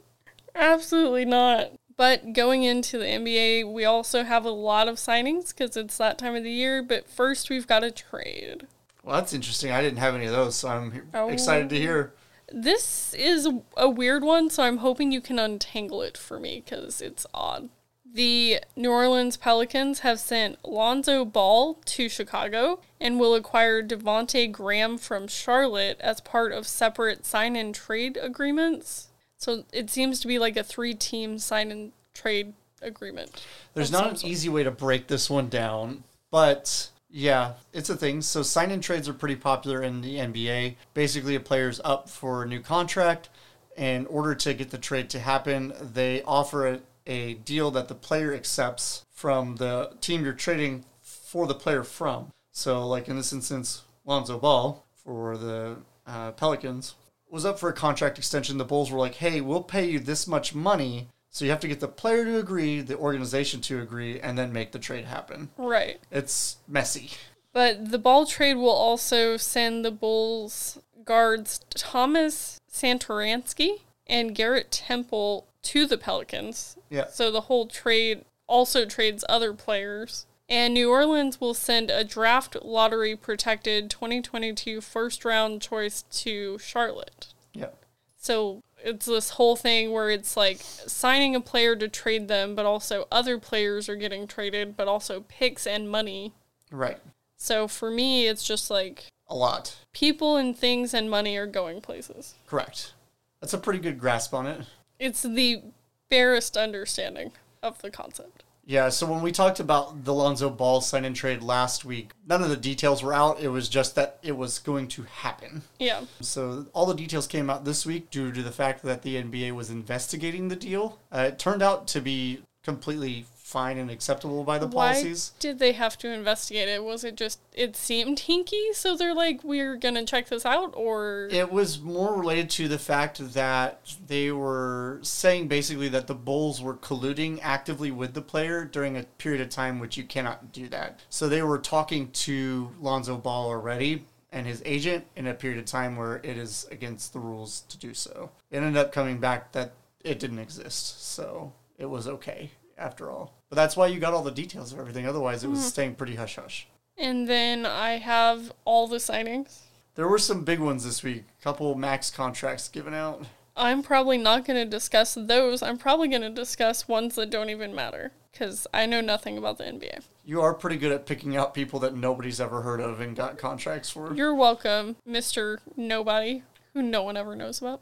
Absolutely not. But going into the NBA, we also have a lot of signings because it's that time of the year. But first, we've got a trade. Well, that's interesting. I didn't have any of those, so I'm Oh. excited to hear. This is a weird one, so I'm hoping you can untangle it for me because it's odd. The New Orleans Pelicans have sent Lonzo Ball to Chicago and will acquire Devonte Graham from Charlotte as part of separate sign and trade agreements. So it seems to be like a three team sign and trade agreement. There's not an easy way to break this one down, but yeah, it's a thing. So sign in trades are pretty popular in the NBA. Basically, a player's up for a new contract. And in order to get the trade to happen, they offer a, a deal that the player accepts from the team you're trading for the player from. So, like in this instance, Lonzo Ball for the uh, Pelicans was up for a contract extension. The Bulls were like, hey, we'll pay you this much money. So you have to get the player to agree, the organization to agree, and then make the trade happen. Right. It's messy. But the ball trade will also send the Bulls guards Thomas Satoransky and Garrett Temple to the Pelicans. Yeah. So the whole trade also trades other players. And New Orleans will send a draft lottery protected 2022 first round choice to Charlotte. Yeah. So it's this whole thing where it's like signing a player to trade them, but also other players are getting traded, but also picks and money. Right. So for me, it's just like A lot. people and things and money are going places. Correct. That's a pretty good grasp on it. It's the barest understanding of the concept. Yeah, so when we talked about the Lonzo Ball sign and trade last week, none of the details were out. It was just that it was going to happen. Yeah. So all the details came out this week due to the fact that the NBA was investigating the deal. Uh, it turned out to be completely fine and acceptable by the Why policies. did they have to investigate it? Was it just it seemed hinky, so they're like, we're gonna check this out, or It was more related to the fact that they were saying basically that the Bulls were colluding actively with the player during a period of time which you cannot do that. So they were talking to Lonzo Ball already and his agent in a period of time where it is against the rules to do so. It ended up coming back that it didn't exist. So it was okay after all. But that's why you got all the details of everything. Otherwise, it was mm-hmm. staying pretty hush hush. and then I have all the signings. There were some big ones this week. A couple max contracts given out. I'm probably not going to discuss those. I'm probably going to discuss ones that don't even matter because I know nothing about the NBA. You are pretty good at picking out people that nobody's ever heard of and got contracts for. You're welcome, Mr. Nobody, who no one ever knows about.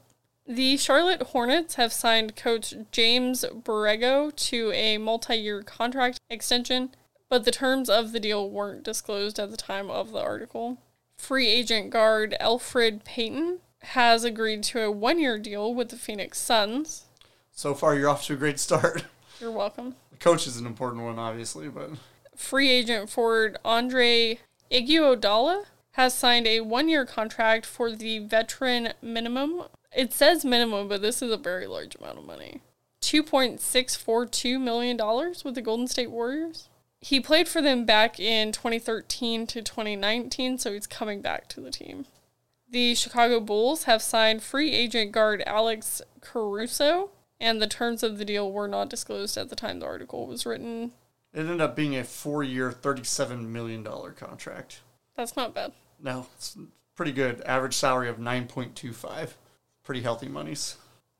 The Charlotte Hornets have signed coach James Borrego to a multi year contract extension, but the terms of the deal weren't disclosed at the time of the article. Free agent guard Elfrid Payton has agreed to a one year deal with the Phoenix Suns. So far, you're off to a great start. You're welcome. The coach is an important one, obviously, but free agent forward Andre Iguodala has signed a one-year contract for the veteran minimum. It says minimum, but this is a very large amount of money. $2.642 million with the Golden State Warriors. He played for them back in 2013 to 2019, so he's coming back to the team. The Chicago Bulls have signed free agent guard Alex Caruso, and the terms of the deal were not disclosed at the time the article was written. it ended up being a four-year, thirty-seven million dollar contract. That's not bad. No, it's pretty good. Average salary of nine point two five. Pretty healthy monies.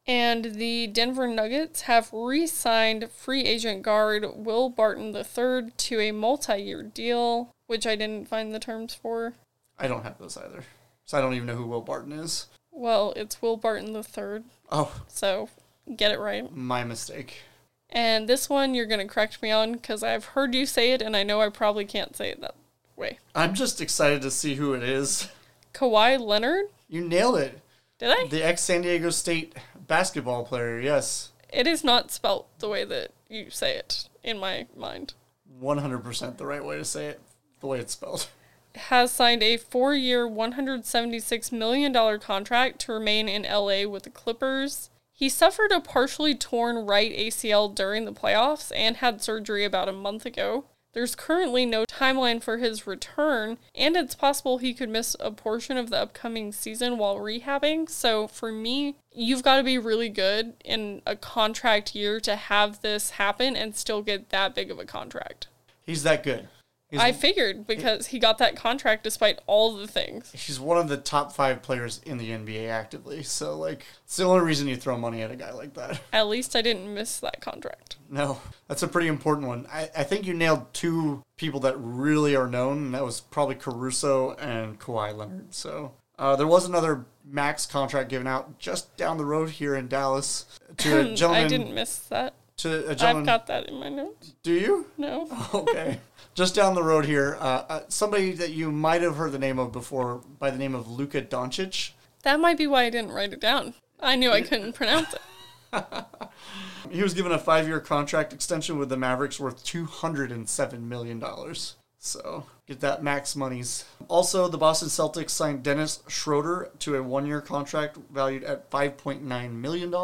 And the Denver Nuggets have re signed free agent guard Will Barton III to a multi year deal, which I didn't find the terms for. I don't have those either, so I don't even know who Will Barton is. Well, it's Will Barton III, Oh, so get it right. my mistake. And this one you're going to correct me on because I've heard you say it and I know I probably can't say it that way. I'm just excited to see who it is. Kawhi Leonard? You nailed it. Did I? The ex San Diego State basketball player, yes. It is not spelt the way that you say it in my mind. 100% the right way to say it, the way it's spelled. has signed a four year, $176 million contract to remain in LA with the Clippers. He suffered a partially torn right ACL during the playoffs and had surgery about a month ago. There's currently no timeline for his return, and it's possible he could miss a portion of the upcoming season while rehabbing. So, for me, you've got to be really good in a contract year to have this happen and still get that big of a contract. He's that good. He's, I figured because he got that contract despite all the things. he's one of the top five players in the NBA actively. So, like, it's the only reason you throw money at a guy like that. At least I didn't miss that contract. No, that's a pretty important one. I, I think you nailed two people that really are known, and that was probably Caruso and Kawhi Leonard. So, uh, there was another max contract given out just down the road here in Dallas to a gentleman. I didn't miss that. To a I've got that in my notes. Do you? No. okay. Just down the road here, uh, uh, somebody that you might have heard the name of before by the name of Luka Doncic. That might be why I didn't write it down. I knew I couldn't pronounce it. He was given a five year contract extension with the Mavericks worth $207 million. So get that max monies. Also, the Boston Celtics signed Dennis Schroeder to a one year contract valued at $5.9 million.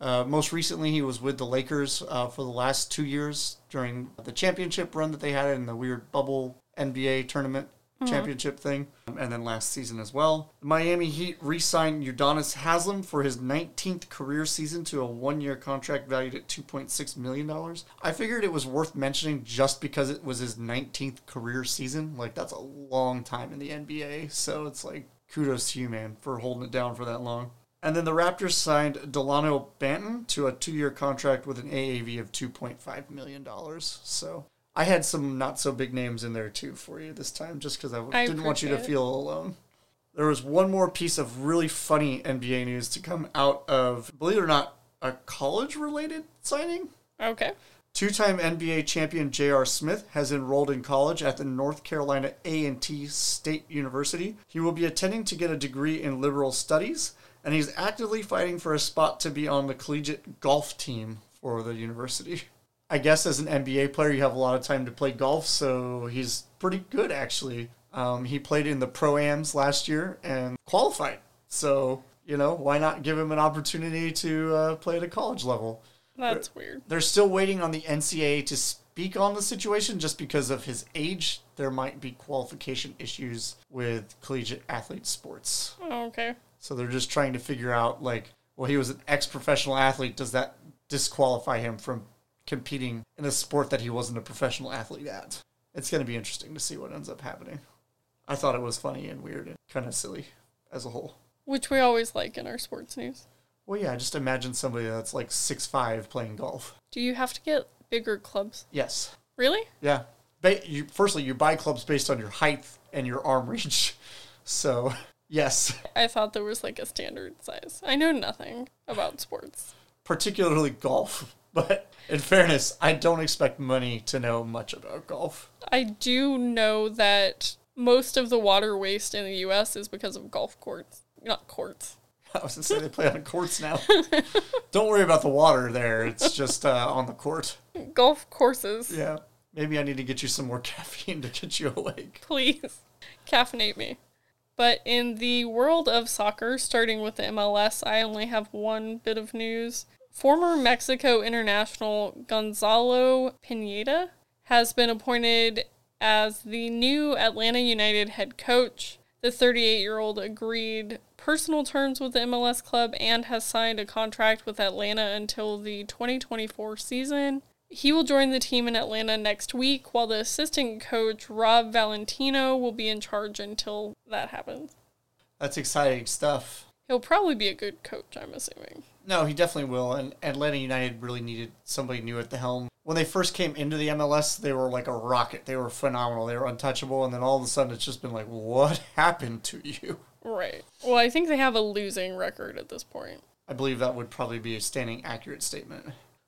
Uh, most recently, he was with the Lakers uh, for the last two years during the championship run that they had in the weird bubble NBA tournament Mm-hmm. championship thing, um, and then last season as well. The Miami Heat re-signed Udonis Haslam for his 19th career season to a one-year contract valued at 2.6 million dollars. I figured it was worth mentioning just because it was his 19th career season. Like that's a long time in the NBA, so it's like kudos to you, man, for holding it down for that long. And then the Raptors signed Delano Banton to a two-year contract with an AAV of 2.5 million dollars. So. I had some not so big names in there too for you this time, just because I, I didn't want you to feel alone. There was one more piece of really funny NBA news to come out of, believe it or not, a college related signing. Okay. Two time NBA champion J.R. Smith has enrolled in college at the North Carolina A&T State University. He will be attending to get a degree in liberal studies, and he's actively fighting for a spot to be on the collegiate golf team for the university. I guess as an NBA player, you have a lot of time to play golf, so he's pretty good actually. Um, he played in the pro ams last year and qualified. So you know, why not give him an opportunity to uh, play at a college level? That's weird. They're still waiting on the NCAA to speak on the situation just because of his age. There might be qualification issues with collegiate athlete sports. Oh, okay. So they're just trying to figure out, like, well, he was an ex professional athlete. Does that disqualify him from competing in a sport that he wasn't a professional athlete at? It's going to be interesting to see what ends up happening. I thought it was funny and weird and kind of silly as a whole. Which we always like in our sports news. Well, yeah, just imagine somebody that's like six five playing golf. Do you have to get bigger clubs? Yes. Really? Yeah. Ba- you, firstly, you buy clubs based on your height and your arm reach. So, yes, I thought there was like a standard size. I know nothing about sports. particularly golf. But in fairness, I don't expect money to know much about golf. I do know that most of the water waste in the US is because of golf courts. Not courts. I was going to say they play on courts now. don't worry about the water there. It's just uh, on the court. Golf courses. Yeah. Maybe I need to get you some more caffeine to get you awake. Please caffeinate me. But in the world of soccer, starting with the MLS, I only have one bit of news. Former Mexico international Gonzalo Pineda has been appointed as the new Atlanta United head coach. The 38 year old agreed personal terms with the MLS club and has signed a contract with Atlanta until the 2024 season. He will join the team in Atlanta next week, while the assistant coach, Rob Valentino, will be in charge until that happens. That's exciting stuff. He'll probably be a good coach, I'm assuming. No, he definitely will. And Atlanta United really needed somebody new at the helm. When they first came into the MLS, they were like a rocket. They were phenomenal. They were untouchable. And then all of a sudden, it's just been like, what happened to you? Right. Well, I think they have a losing record at this point. I believe that would probably be a standing accurate statement.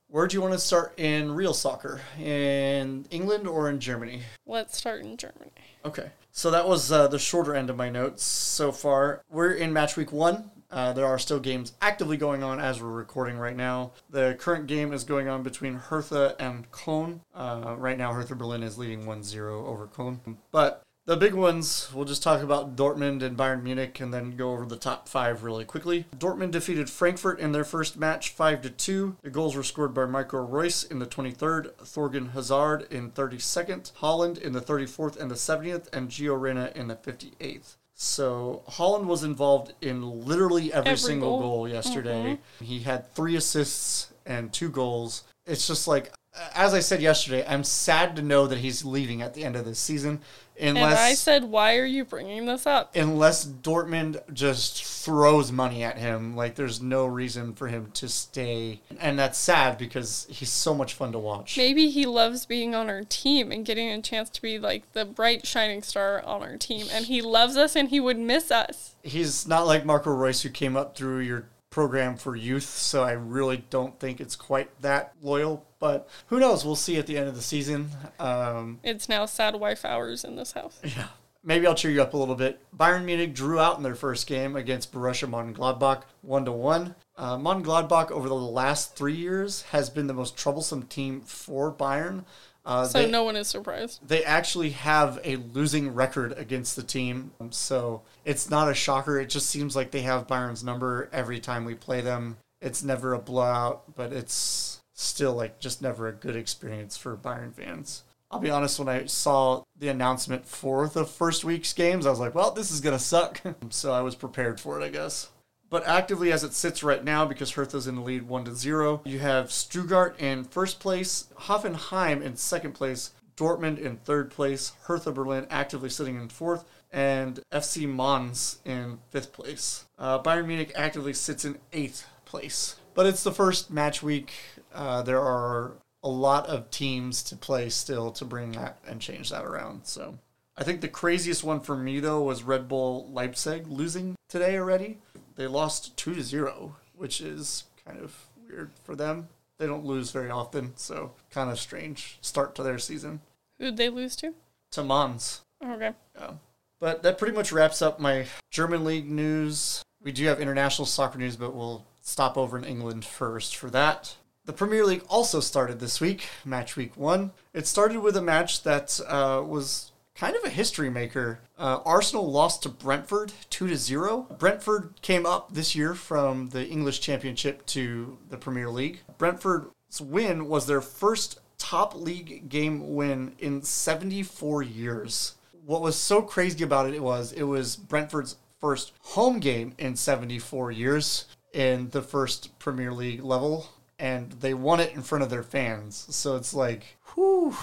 Where do you want to start in real soccer? In England or in Germany? Let's start in Germany. Okay. So that was uh, the shorter end of my notes so far. We're in match week one. Uh, there are still games actively going on as we're recording right now. The current game is going on between Hertha and Cologne. Uh, right now, Hertha Berlin is leading 1 0 over Cologne. But The big ones, we'll just talk about Dortmund and Bayern Munich and then go over the top five really quickly. Dortmund defeated Frankfurt in their first match 5 to 2. The goals were scored by Michael Reus in the 23rd, Thorgan Hazard in 32nd, Haaland in the 34th and the 70th, and Gio Reyna in the 58th. So Haaland was involved in literally every, Every single goal. goal, yesterday. Mm-hmm. He had three assists and two goals. It's just like, as I said yesterday, I'm sad to know that he's leaving at the end of this season, And unless I said, why are you bringing this up? unless Dortmund just throws money at him. Like there's no reason for him to stay, and that's sad because he's so much fun to watch. Maybe he loves being on our team and getting a chance to be like the bright shining star on our team. And he loves us and he would miss us. He's not like Marco Reus who came up through your program for youth, so I really don't think it's quite that loyal. But who knows? We'll see at the end of the season. Um, It's now sad wife hours in this house. Yeah. Maybe I'll cheer you up a little bit. Bayern Munich drew out in their first game against Borussia Mönchengladbach, one to one. Uh, Mönchengladbach over the last three years has been the most troublesome team for Bayern. Uh, So they, no one is surprised. they actually have a losing record against the team, Um, so it's not a shocker. It just seems like they have Bayern's number every time we play them. It's never a blowout, but it's still like just never a good experience for Bayern fans. I'll be honest, when I saw the announcement for the first week's games, I was like, well, this is going to suck. so I was prepared for it, I guess. But actively as it sits right now, because Hertha's in the lead 1 to 0, you have Stuttgart in first place, Hoffenheim in second place, Dortmund in third place, Hertha Berlin actively sitting in fourth, and FC Mons in fifth place. Uh, Bayern Munich actively sits in eighth place. But it's the first match week. Uh, there are a lot of teams to play still to bring that and change that around. So I think the craziest one for me though was Red Bull Leipzig losing today already. They lost two to zero, which is kind of weird for them. They don't lose very often, so kind of strange start to their season. Who'd they lose to? To Mons. Okay. Yeah. But that pretty much wraps up my German league news. We do have international soccer news, but we'll stop over in England first for that. The Premier League also started this week, match week one. It started with a match that uh, was kind of a history maker. Uh, Arsenal lost to Brentford 2 to 0. Brentford came up this year from the English Championship to the Premier League. Brentford's win was their first top league game win in 74 years. What was so crazy about it was it was Brentford's first home game in 74 years in the first Premier League level and they won it in front of their fans. So it's like, whew,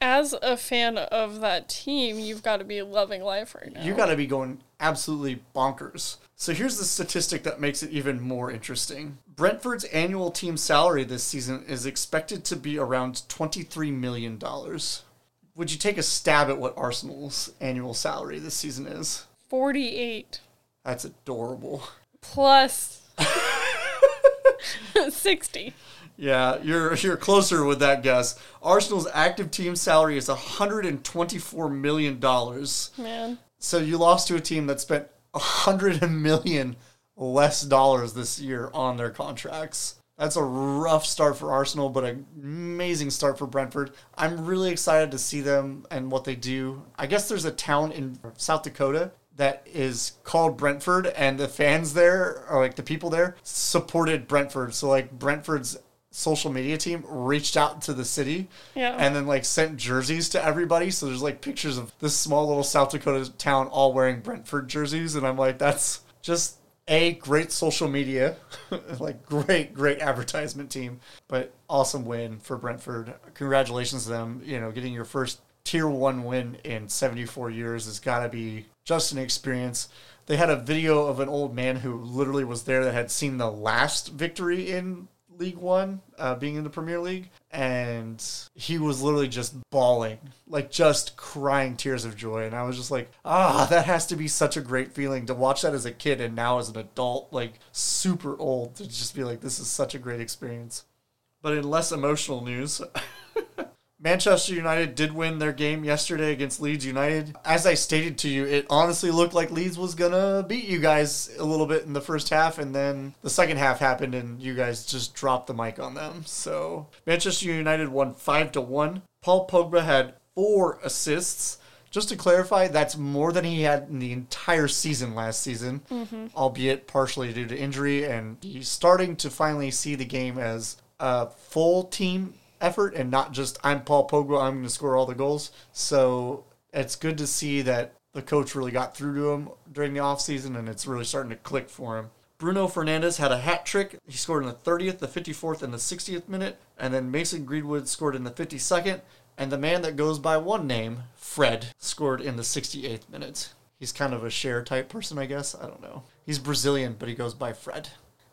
As a fan of that team, you've got to be loving life right now. you got to be going absolutely bonkers. So here's the statistic that makes it even more interesting. Brentford's annual team salary this season is expected to be around $23 million. Would you take a stab at what Arsenal's annual salary this season is? 48 That's adorable. plus 60. Yeah, you're you're closer with that guess. Arsenal's active team salary is 124 million dollars. Man. So you lost to a team that spent a hundred million less dollars this year on their contracts. That's a rough start for Arsenal, but an amazing start for Brentford. I'm really excited to see them and what they do. I guess there's a town in South Dakota that is called Brentford, and the fans there, or like the people there, supported Brentford. So like Brentford's social media team reached out to the city Yeah. and then like sent jerseys to everybody. So there's like pictures of this small little South Dakota town all wearing Brentford jerseys, and I'm like, that's just a great social media, like great great advertisement team, but awesome win for Brentford. Congratulations to them. You know, getting your first tier one win in 74 years has got to be just an experience. They had a video of an old man who literally was there that had seen the last victory in League One, uh, being in the Premier League, and he was literally just bawling, like just crying tears of joy. And I was just like, ah, that has to be such a great feeling to watch that as a kid and now as an adult, like super old, to just be like, this is such a great experience. But in less emotional news, Manchester United did win their game yesterday against Leeds United. As I stated to you, it honestly looked like Leeds was gonna beat you guys a little bit in the first half, and then the second half happened, and you guys just dropped the mic on them. So Manchester United won five to one. Paul Pogba had four assists. Just to clarify, that's more than he had in the entire season last season, mm-hmm. albeit partially due to injury. And he's starting to finally see the game as a full team effort and not just I'm Paul Pogba, I'm going to score all the goals. So it's good to see that the coach really got through to him during the offseason and it's really starting to click for him. Bruno Fernandes had a hat trick. He scored in the 30th, the 54th, and the 60th minute. And then Mason Greenwood scored in the 52nd. And the man that goes by one name, Fred, scored in the 68th minute. He's kind of a Cher type person, I guess. I don't know. He's Brazilian, but he goes by Fred.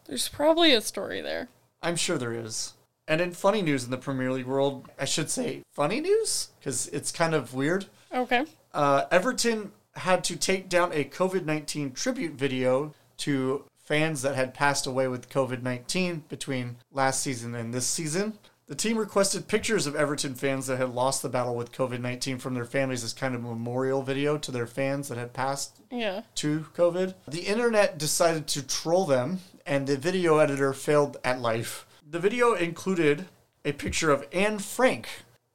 There's probably a story there. I'm sure there is. And in funny news in the Premier League world, I should say funny news because it's kind of weird. Okay. Uh, Everton had to take down a COVID 19 tribute video to fans that had passed away with COVID 19 between last season and this season. The team requested pictures of Everton fans that had lost the battle with COVID 19 from their families as kind of a memorial video to their fans that had passed Yeah. to COVID. The internet decided to troll them, and the video editor failed at life. The video included a picture of Anne Frank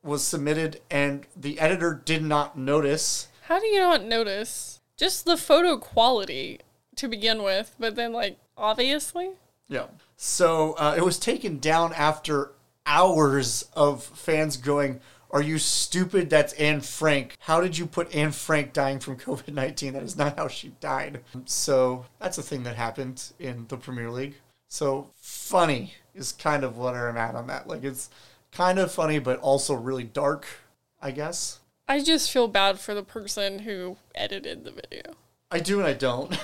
was submitted, and the editor did not notice. How do you not notice? Just the photo quality to begin with, but then, like, obviously? Yeah. So uh, it was taken down after hours of fans going, Are you stupid? That's Anne Frank. How did you put Anne Frank dying from COVID 19? That is not how she died. So that's a thing that happened in the Premier League. So funny is kind of what I'm at on that. Like it's kind of funny, but also really dark, I guess. I just feel bad for the person who edited the video. I do and I don't.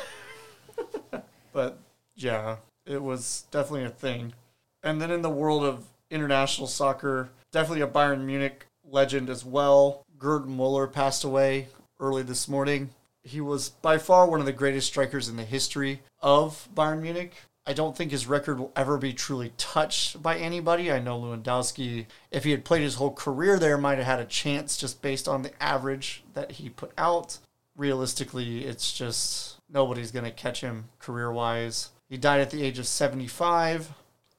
but yeah, it was definitely a thing. And then in the world of international soccer, definitely a Bayern Munich legend as well. Gerd Muller passed away early this morning. He was by far one of the greatest strikers in the history of Bayern Munich. I don't think his record will ever be truly touched by anybody. I know Lewandowski, if he had played his whole career there, might have had a chance just based on the average that he put out. Realistically, it's just nobody's going to catch him career wise. He died at the age of 75.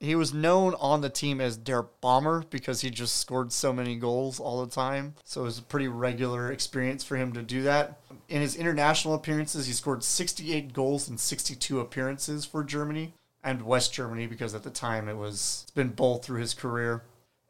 He was known on the team as Der Bomber because he just scored so many goals all the time. So it was a pretty regular experience for him to do that. In his international appearances, he scored 68 goals in 62 appearances for Germany and West Germany because at the time it was it's been both through his career.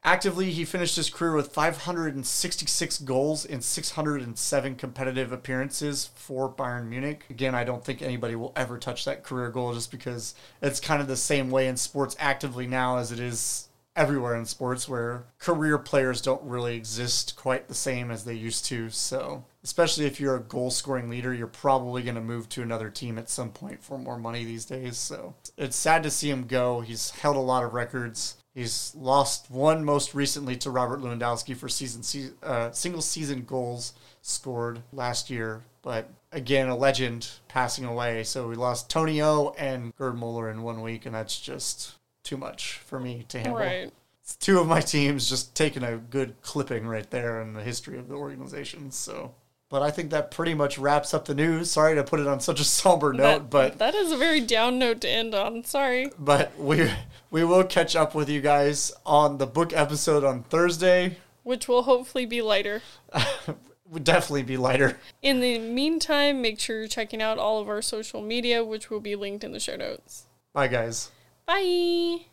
Actively, he finished his career with 566 goals in 607 competitive appearances for Bayern Munich. Again, I don't think anybody will ever touch that career goal just because it's kind of the same way in sports actively now as it is everywhere in sports where career players don't really exist quite the same as they used to. So, especially if you're a goal scoring leader, you're probably going to move to another team at some point for more money these days. So, it's sad to see him go. He's held a lot of records. He's lost one most recently to Robert Lewandowski for season se- uh, single season goals scored last year. But again, a legend passing away. So we lost Tony O and Gerd Muller in one week, and that's just too much for me to handle. Right. It's two of my teams just taking a good clipping right there in the history of the organization. So, but I think that pretty much wraps up the news. Sorry to put it on such a somber note, That- but that is a very down note to end on. Sorry. but we we will catch up with you guys on the book episode on Thursday. Which will hopefully be lighter. Would definitely be lighter. In the meantime, make sure you're checking out all of our social media, which will be linked in the show notes. Bye, guys. Bye.